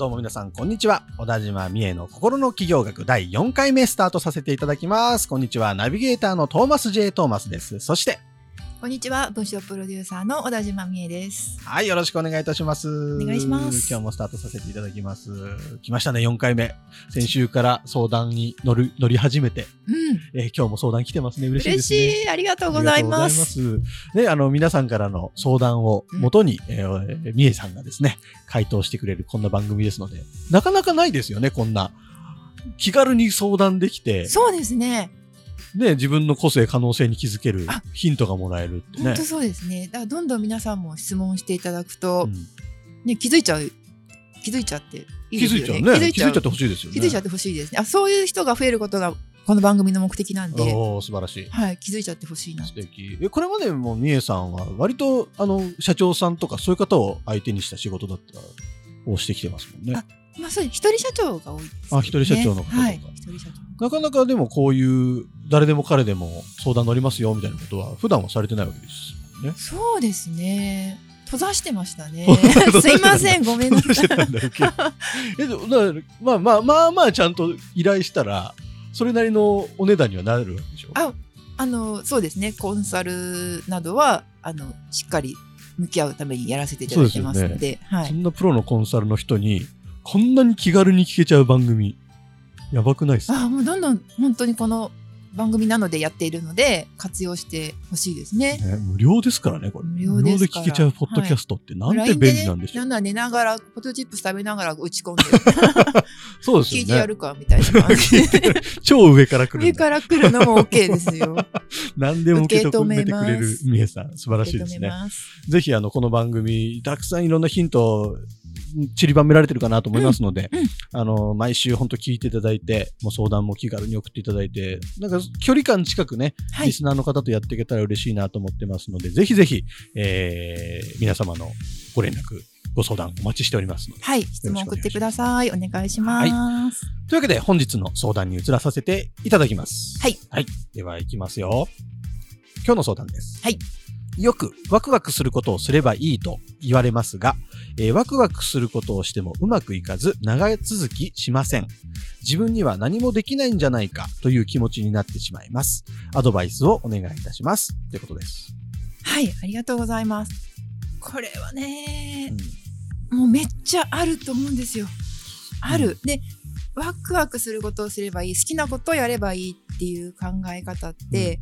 どうも皆さん、こんにちは。小田島美恵の心の企業学第4回目スタートさせていただきます。こんにちは。ナビゲーターのトーマス J. トーマスです。そして、こんにちは、文章プロデューサーの小田島美恵です。はい、よろしくお願いいたします。お願いします今日もスタートさせていただきます。来ましたね、4回目。先週から相談に乗る、乗り始めて、うん、えー今日も相談来てますね。嬉しいで嬉すね。しい、ありがとうございます。ね、あの、皆さんからの相談をもとに、えーみえさんがですね、回答してくれるこんな番組ですので、なかなかないですよね、こんな。気軽に相談できて、そうですね。ね、自分の個性、可能性に気づけるあヒントがもらえるってね本当。そうですね。だからどんどん皆さんも質問していただくと、うんね気づいちゃう、気づいちゃっていい気ですよづいちゃうね。気気づいちゃってほしいですよね。気づいちゃってほしいですね。あ、そういう人が増えることがこの番組の目的なんで、おー素晴らしい。はい、気づいちゃってほしいな素。敵えこれまでもみえさんは割とあの社長さんとかそういう方を相手にした仕事だったをしてきてますもんね。あまあそう一人社長が多いです、ね。あ一人社長の方とかはい、一人社長。なかなかでもこういう誰でも彼でも相談乗りますよみたいなことは普段はされてないわけですね。そうですね。閉ざしてましたね。すいません、ごめんなさい。まあまあまあまあちゃんと依頼したらそれなりのお値段にはなるわけでしょ？ああのそうですね。コンサルなどはあのしっかり向き合うためにやらせていただいてますので。はい、そんなプロのコンサルの人にこんなに気軽に聞けちゃう番組やばくないですか？あもうどんどん本当にこの番組なのでやっているので活用してほしいですね。ね、無料ですからね、これ。無料で聞けちゃうポッドキャストってなんて便利なんでしょう。なんなら寝ながらポテトチップス食べながら打ち込んでそうですよね。聞いてやるかみたいな感じで超上から来る上。から来るのも OK ですよ。何でも受け止めてくれるみえさん、素晴らしいですね。ぜひ、あの、この番組、たくさんいろんなヒント、散りばめられてるかなと思いますので、うんうんあの、毎週本当聞いていただいて、もう相談も気軽に送っていただいて、なんか距離感近くね、はいリスナーの方とやっていけたら嬉しいなと思ってますので、ぜひぜひ、えー皆様のご連絡、ご相談お待ちしておりますので。はい、質問送ってください。お願いします。というわけで、本日の相談に移らさせていただきます。はい。はい。では、いきますよ。今日の相談です。はい。よく、ワクワクすることをすればいいと言われますが、えーワクワクすることをしてもうまくいかず、長続きしません。自分には何もできないんじゃないかという気持ちになってしまいます。アドバイスをお願いいたします。ということです。はい、ありがとうございます。これはね、もうめっちゃあると思うんですよ。ある。で、ワクワクすることをすればいい、好きなことをやればいいっていう考え方って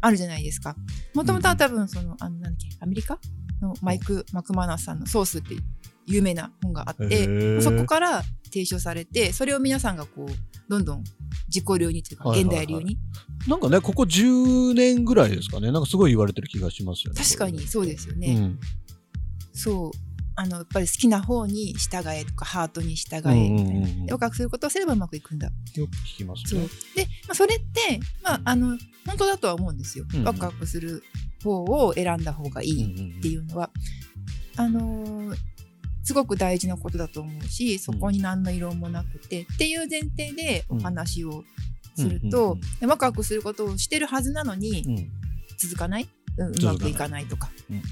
あるじゃないですか。もともとは多分その、あの、なんだっけ、アメリカ？のマイク・マクマナスさんのソースって有名な本があって、そこから提唱されて、それを皆さんがこう、どんどん自己流にというか、はいはいはい現代流に。なんかね、ここ10年ぐらいですかね。なんかすごい言われてる気がしますよね。確かにそうですよね。うん。そうあのやっぱり好きな方に従えとかハートに従うんえみたいな、うんうすることをすればうまくいくんだ。よく聞きますね。で、まあ、それって、まあ、あの本当だとは思うんですよ。うんうん。ワクワクする方を選んだ方がいいっていうのは、あのーすごく大事なことだと思うしそこに何の異論もなくて、っていう前提でお話をすると、うんうんうんでワクワクすることをしてるはずなのに、続かない、うん、うまくいかないとか、うん。っ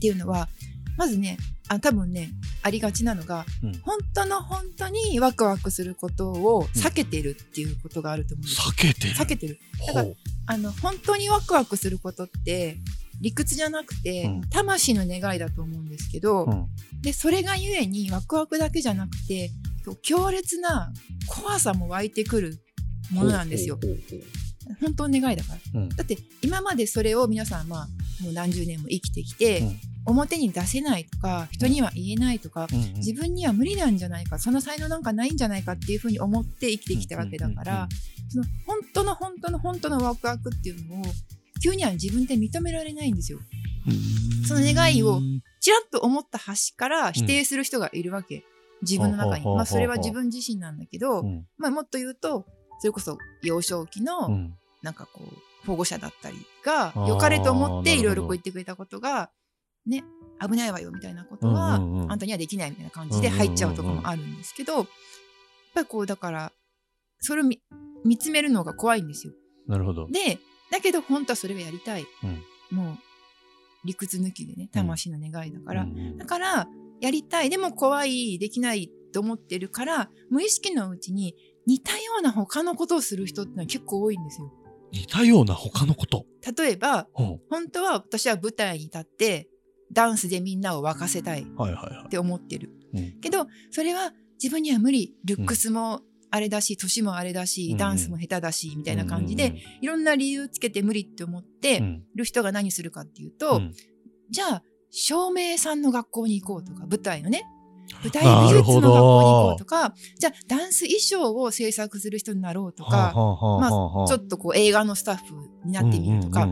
ていうのはまずねあ多分ねありがちなのが、うん。本当の本当にワクワクすることを避けてるっていうことがあると思うんです、避けてる？避けてる。だからあの本当にワクワクすることって理屈じゃなくて、うん。魂の願いだと思うんですけど、うん。でそれがゆえにワクワクだけじゃなくて強烈な怖さも湧いてくるものなんですよ。本当の願いだから。うん。だって今までそれを皆さんまあもう何十年も生きてきて、うん表に出せないとか人には言えないとか、うん。うん自分には無理なんじゃないかその才能なんかないんじゃないかっていうふうに思って生きてきたわけだから、その本当の本当の本当のワクワクっていうのを急には自分で認められないんですよ。その願いをちらっと思った端から否定する人がいるわけ。自分の中に。まあそれは自分自身なんだけど、うん。まあもっと言うと、それこそ幼少期の、うん。なんかこう、保護者だったりが良かれと思っていろいろこう言ってくれたことが、ね、危ないわよみたいなことは、うんうんうんあんたにはできないみたいな感じで入っちゃうとこもあるんですけど、やっぱりこう、だから、それを見見つめるのが怖いんですよ。なるほど。で、だけど本当はそれがやりたい。うんもう、理屈抜きでね、魂の願いだから。うんうんだから、やりたい。でも怖い、できないと思ってるから、無意識のうちに似たような他のことをする人ってのは結構多いんですよ。似たような他のこと？例えば、ほ本当は私は舞台に立って、ダンスでみんなを沸かせたい。っ。て思ってる。うん。けど、それは自分には無理。ルックスもあれだし、年もあれだし、うんダンスも下手だし、みたいな感じで、うんいろんな理由つけて無理って思ってうん。る人が何するかっていうと、うん。じゃあ、照明さんの学校に行こうとか、舞台のね、舞台美術の学校に行こうとか、じゃあ、ダンス衣装を制作する人になろうとか、まあちょっとこう映画のスタッフになってみるとか、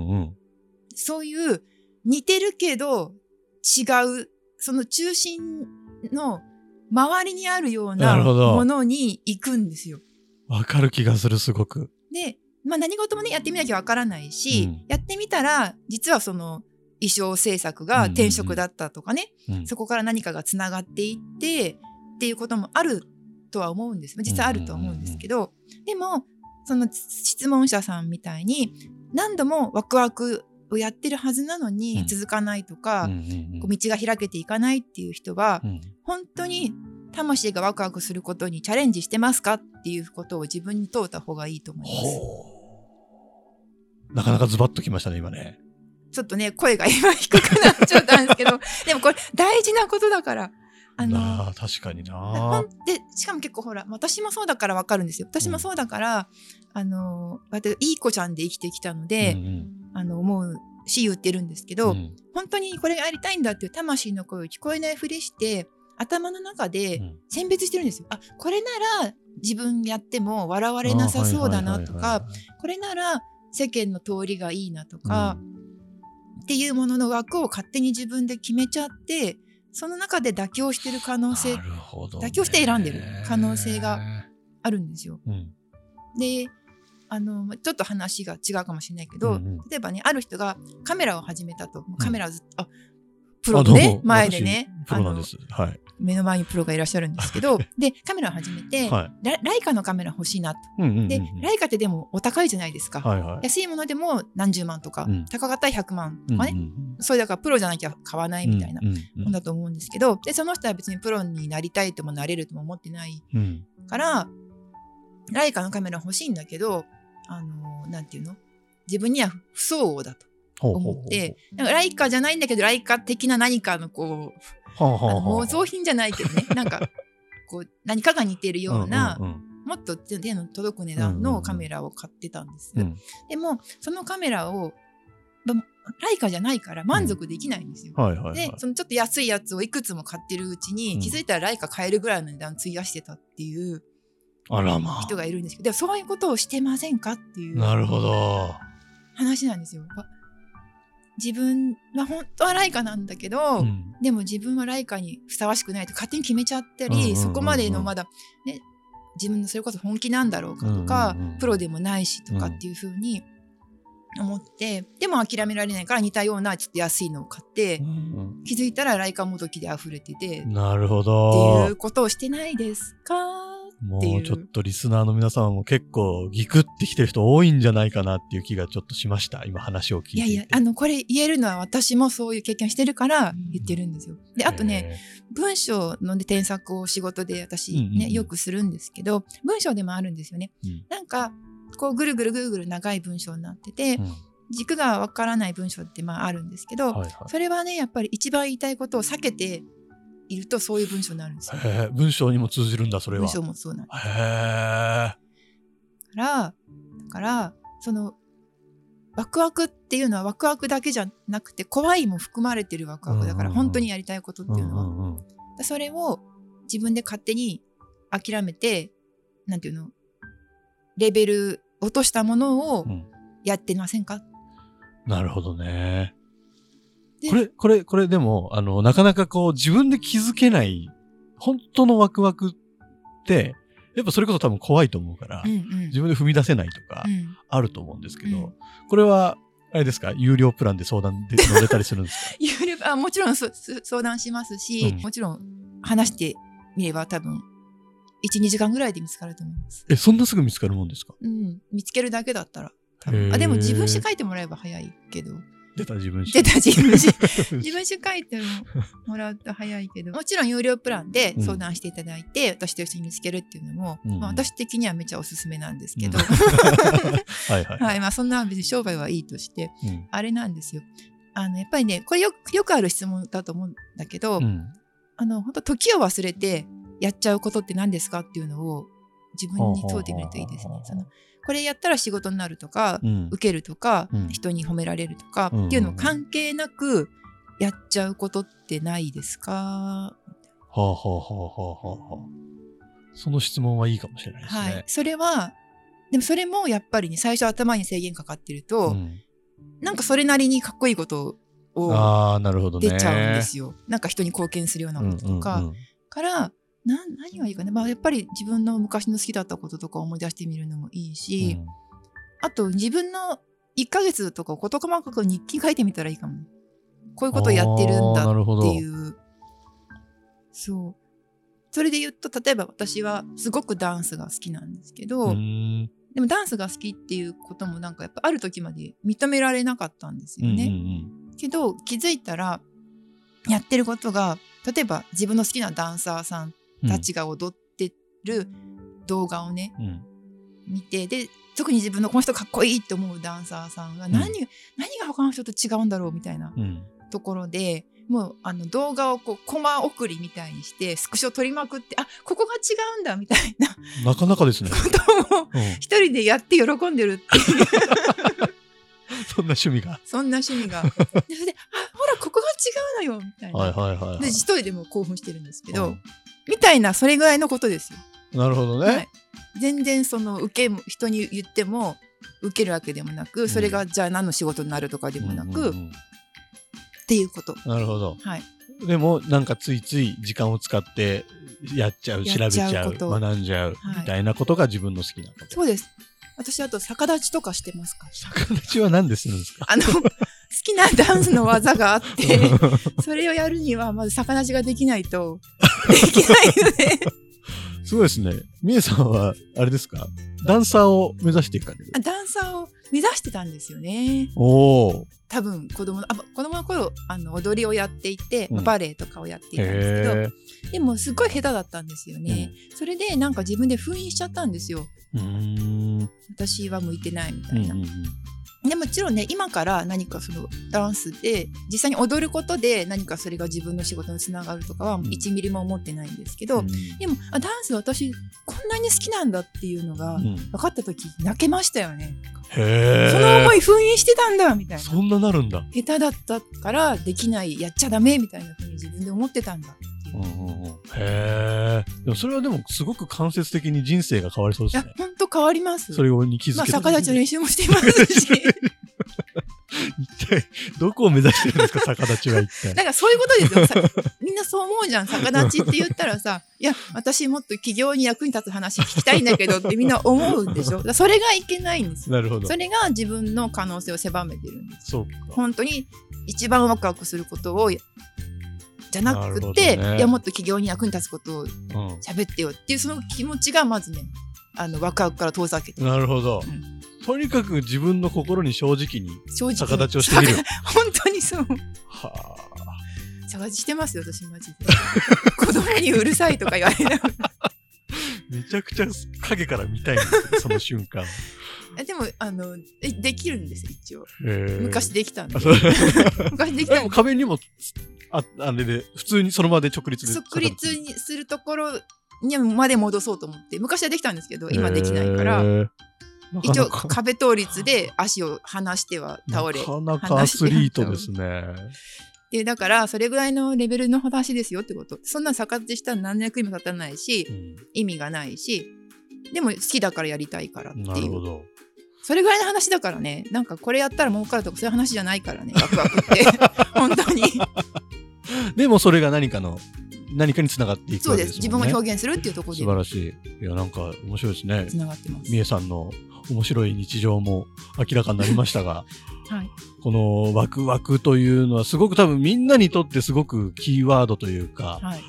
そういう似てるけど違う、その中心の周りにあるようなものに行くんですよ。わかる気がする、すごく。で、まあ何事もね、やってみなきゃわからないし、うんやってみたら、実はその衣装制作が転職だったとかね、うんそこから何かがつながっていってっていうこともあるとは思うんです。実はあるとは思うんですけど、でも、その質問者さんみたいに何度もワクワクをやってるはずなのうんに続かないとか、うんうんうんこう道が開けていかないっていう人は、うん本当に魂がワクワクすることにチャレンジしてますかっていうことを自分に問うた方がいいと思います。なかなかズバッときましたね、今ね。ちょっとね、声が今低くなっちゃったんですけど、でもこれ大事なことだから。あの、なあ確かにほなんで、しかも結構ほら、私もそうだからわかるんですよ。私もそうだから、あの、私いい子ちゃんで生きてきたので、うんあの、思うし言ってるんですけど、うん。うん本当にこれがやりたいんだっていう魂の声を聞こえないふりして、頭の中でうん。選別してるんですよ。あ、これなら自分やっても笑われなさそうだなとか、これなら世間の通りがいいなとか、っていうものの枠を勝手に自分で決めちゃって、その中で妥協してる可能性妥協して選んでる可能性があるんですよ。うん。で、あの、ちょっと話が違うかもしれないけど、うんうん例えばね、ある人がカメラを始めたと。カメラをずっと、あ、プロのねも、前でね、プロなんです。はい。目の前にプロがいらっしゃるんですけど、で、カメラを始めて、はい。ラライカのカメラ欲しいなと。うんうんうんうんで、ライカってでもお高いじゃないですか。はいはい。安いものでも何十万とか、うん高かったら100万とかね、うんうんそれだからプロじゃなきゃ買わないみたいなうんうんうんもんだと思うんですけど、で、その人は別にプロになりたいともなれるとも思ってないうんから、ライカのカメラ欲しいんだけど、あのなんていうの？自分には不相応だと思って、なんかライカじゃないんだけど、ライカ的な何かのこう、ほうほうほうあ。の模造品じゃないけどね、なんか、こう、何かが似ているような、んんもっと手の届く値段のカメラを買ってたんです。うん。でも、そのカメラを、まライカじゃないから満足できないんですよ。で、そのちょっと安いやつをいくつも買ってるうちに、うん。気づいたらライカ買えるぐらいの値段費やしてたっていうあらま人がいるんですけど、でもそういうことをしてませんかっていうあ。なるほど。話なんですよ。わ自分は本当はライカなんだけど、うんでも自分はライカにふさわしくないと勝手に決めちゃったり、うんうんうんうんそこまでのまだね自分のそれこそ本気なんだろうかとか、うんうんうんプロでもないしとかっていうふうに思って、でも諦められないから似たようなちょっと安いのを買って、うん気づいたらライカもどきで溢れてて、うんなるほってどいう。ことをしてないですか？もうちょっとリスナーの皆様も結構ギクってきてる人多いんじゃないかなっていう気がちょっとしました。今話を聞いていやいや、あの、これ言えるのは私もそういう経験をしてるから言ってるんですよ。で、あとね、文章の、ね、添削を仕事で私ね、よくするんですけど、文章でもあるんですよね。うん。なんか、こうぐるぐるぐるぐる長い文章になってて、うん。軸がわからない文章ってまああるんですけど、はいはい。それはね、やっぱり一番言いたいことを避けているとそういう文章になるんですよ。文章にも通じるんだ、それは。文章もそうなんで。すから、だから、その、ワクワクっていうのはワクワクだけじゃなくて怖いも含まれてるワクワクだから、うんうんうん本当にやりたいことっていうのは、うんうんうんそれを自分で勝手に諦めて、なんていうの、レベル落としたものをうんやってませんか、なるほどね。でこれ、これ、これでも、あの、なかなかこう、自分で気づけない本当のワクワクって、やっぱそれこそ多分怖いと思うから、うんうん。自分で踏み出せないとかうん。あると思うんですけど、うん。これは、あれですか？有料プランで相談で乗れたりするんですか？有料あもちろんそそ相談しますし、うん。もちろん話してみれば多分12時間ぐらいで見つかると思います、え、そんなすぐ見つかるもんですか？うん、見つけるだけだったらあでも自分史書いてもらえば早いけど出た自分史出た自分史 自分史書いてもらうと早いけど。もちろん有料プランで相談していただいて、私と一緒に見つけるっていうのも、うん。まあ、私的にはめっちゃおすすめなんですけど、うん。はいはい。はい。まあ、そんな別に商売はいいとしてうん。あれなんですよ。あのやっぱりねこれよくよくある質問だと思うんだけど、うん。あの本当時を忘れてやっちゃうことって何ですかっていうのを自分に問うてみるといいですね。そのこれやったら仕事になるとか、うん。受けるとか、うん。人に褒められるとか、うん。っていうの関係なくやっちゃうことってないですか、はあはあはあはあはあ。はあ。その質問はいいかもしれないですね。はい、それはでもそれもやっぱりね最初頭に制限かかってると、うん。なんかそれなりにかっこいいことを。出ちゃうんですよ、なんか人に貢献するようなこととか、うんうんうん。からな何がいいかね、まあ、やっぱり自分の昔の好きだったこととか思い出してみるのもいいし、うん。あと自分の1ヶ月とかを事細かく日記書いてみたらいいかも。こういうことをやってるんだっていう。そう。それで言うと例えば私はすごくダンスが好きなんですけど、でもダンスが好きっていうこともなんかやっぱある時まで認められなかったんですよね。うんうんけど気づいたらやってることが例えば自分の好きなダンサーさんうんたちが踊ってる動画をね、うん。見てで特に自分のこの人かっこいいって思うダンサーさんが何,、何が他の人と違うんだろうみたいなうん。ところでもうあの動画をこうコマ送りみたいにしてスクショ撮りまくってあここが違うんだみたいななかなかですね。ことをうん。一人でやって喜んでるっていう。そんな趣味が。そんな趣味が。でそれであここが違うのよみたいな。はいはいはいはい。で一人でも興奮してるんですけど、うんみたいなそれぐらいのことですよ。なるほどねはい。、全然その受けも人に言っても受けるわけでもなくそれがじゃあ何の仕事になるとかでもなく、っうんうんうんていうこと。なるほど。はい、でも、なんかついつい時間を使ってやっちゃう、調べちちゃう、学んじゃう、はいみたいなことが自分の好きなこと。そうです。私あと逆立ちとかしてますから。逆立ちは何でするんですかあの好きなダンスの技があって それをやるにはまず逆立ちができないと できないのですごいですね。みえさんは、あれですか？ダンサーを目指していかれるあダンサーを目指してたんですよね。おお。多分子供のあ子供の頃あの踊りをやっていて、うんバレエとかをやっていたんですけど。でもすごい下手だったんですよね、それでなんか自分で封印しちゃったんですようーん。私は向いてないみたいな、うんうんうんでもちろんね今から何かそのダンスで実際に踊ることで何かそれが自分の仕事につながるとかはん。1ミリも思ってないんですけど、うん。でもあダンス私こんなに好きなんだっていうのがうん。分かった時泣けましたよね、へえ。その思い封印してたんだみたいな。そんななるんだ。下手だったからできないやっちゃダメみたいな風に自分で思ってたんだううんうんうんへえ。でもそれはでもすごく間接的に人生が変わりそういやですね。本当変わりますそれに気づまあ逆立ちの練習もしていますし一体どこを目指してるんですか逆立ちは一体。なんかそういうことですよさみんなそう思うじゃん逆立ちって言ったらさいや私もっと起業に役に立つ話聞きたいんだけどってみんな思うんでしょそれがいけないんですよなるほどそ。れが自分の可能性を狭めてるんですそうか。本当に一番ワクワクすることをじゃなくて、ね。いやもっと起業に役に立つことをう喋ってよっていうその気持ちがまずねあのワクワクから遠ざけて。ん。なるほど。うん。とにかく自分の心に正直に逆立ちをしてみる。本当にそう。はあ。逆立ちしてますよ私マジで。子供にうるさいとか言われながら。めちゃくちゃ影から見たいんですその瞬間。えでもあのでできるんです一応。昔できたんで。昔できでもたんで。壁にも、あ、あれで、普通にその場で直立で。即立にするところにまで戻そうと思って昔はできたんですけど今できないからへーなか。一応なか壁倒立で足を離しては倒れなかなかアスリートですね。でだからそれぐらいのレベルの話ですよってこと。そんな逆立ちしたら何の役にも立たないしうん。意味がないしでも好きだからやりたいからっていう。それぐらいの話だからね。なんかこれやったら儲かるとかそういう話じゃないからね。ワクワクって。本当に でもそれが何かの何かにつながっていくそうですわけですもんね。自分を表現するっていうところ素晴らしい。いや、なんか面白いですね。で。つながってます。みえさんの面白い日常も明らかになりましたが、はい。このワクワクというのはすごく多分みんなにとってすごくキーワードというか、はい。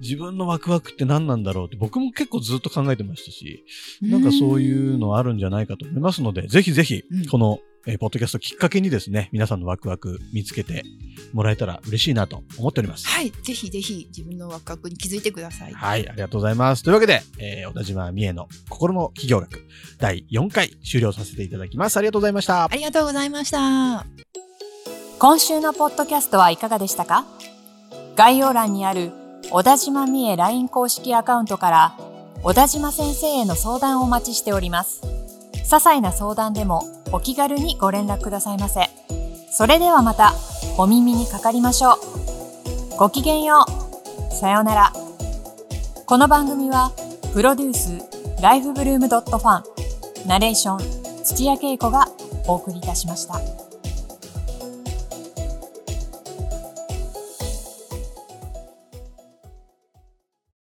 自分のワクワクって何なんだろうって僕も結構ずっと考えてましたし、なんかそういうのあるんじゃないかと思いますので、ぜひぜひうん、この、えーポッドキャストきっかけにですね、皆さんのワクワク見つけてもらえたら嬉しいなと思っております。はいぜひぜひ自分のワクワクに気づいてくださいはい、ありがとうございます。というわけで、えー小田島美恵の心の企業学第4回終了させていただきます。ありがとうございましたあ。りがとうございました今週のポッドキャストはいかがでしたか？概要欄にある小田島美恵 LINE 公式アカウントから小田島先生への相談をお待ちしております。些細な相談でもお気軽にご連絡くださいませ。それではまたお耳にかかりましょう。ごきげんよう。さようなら。この番組はプロデュースライフブルームドットファンナレーション土屋恵子がお送りいたしました。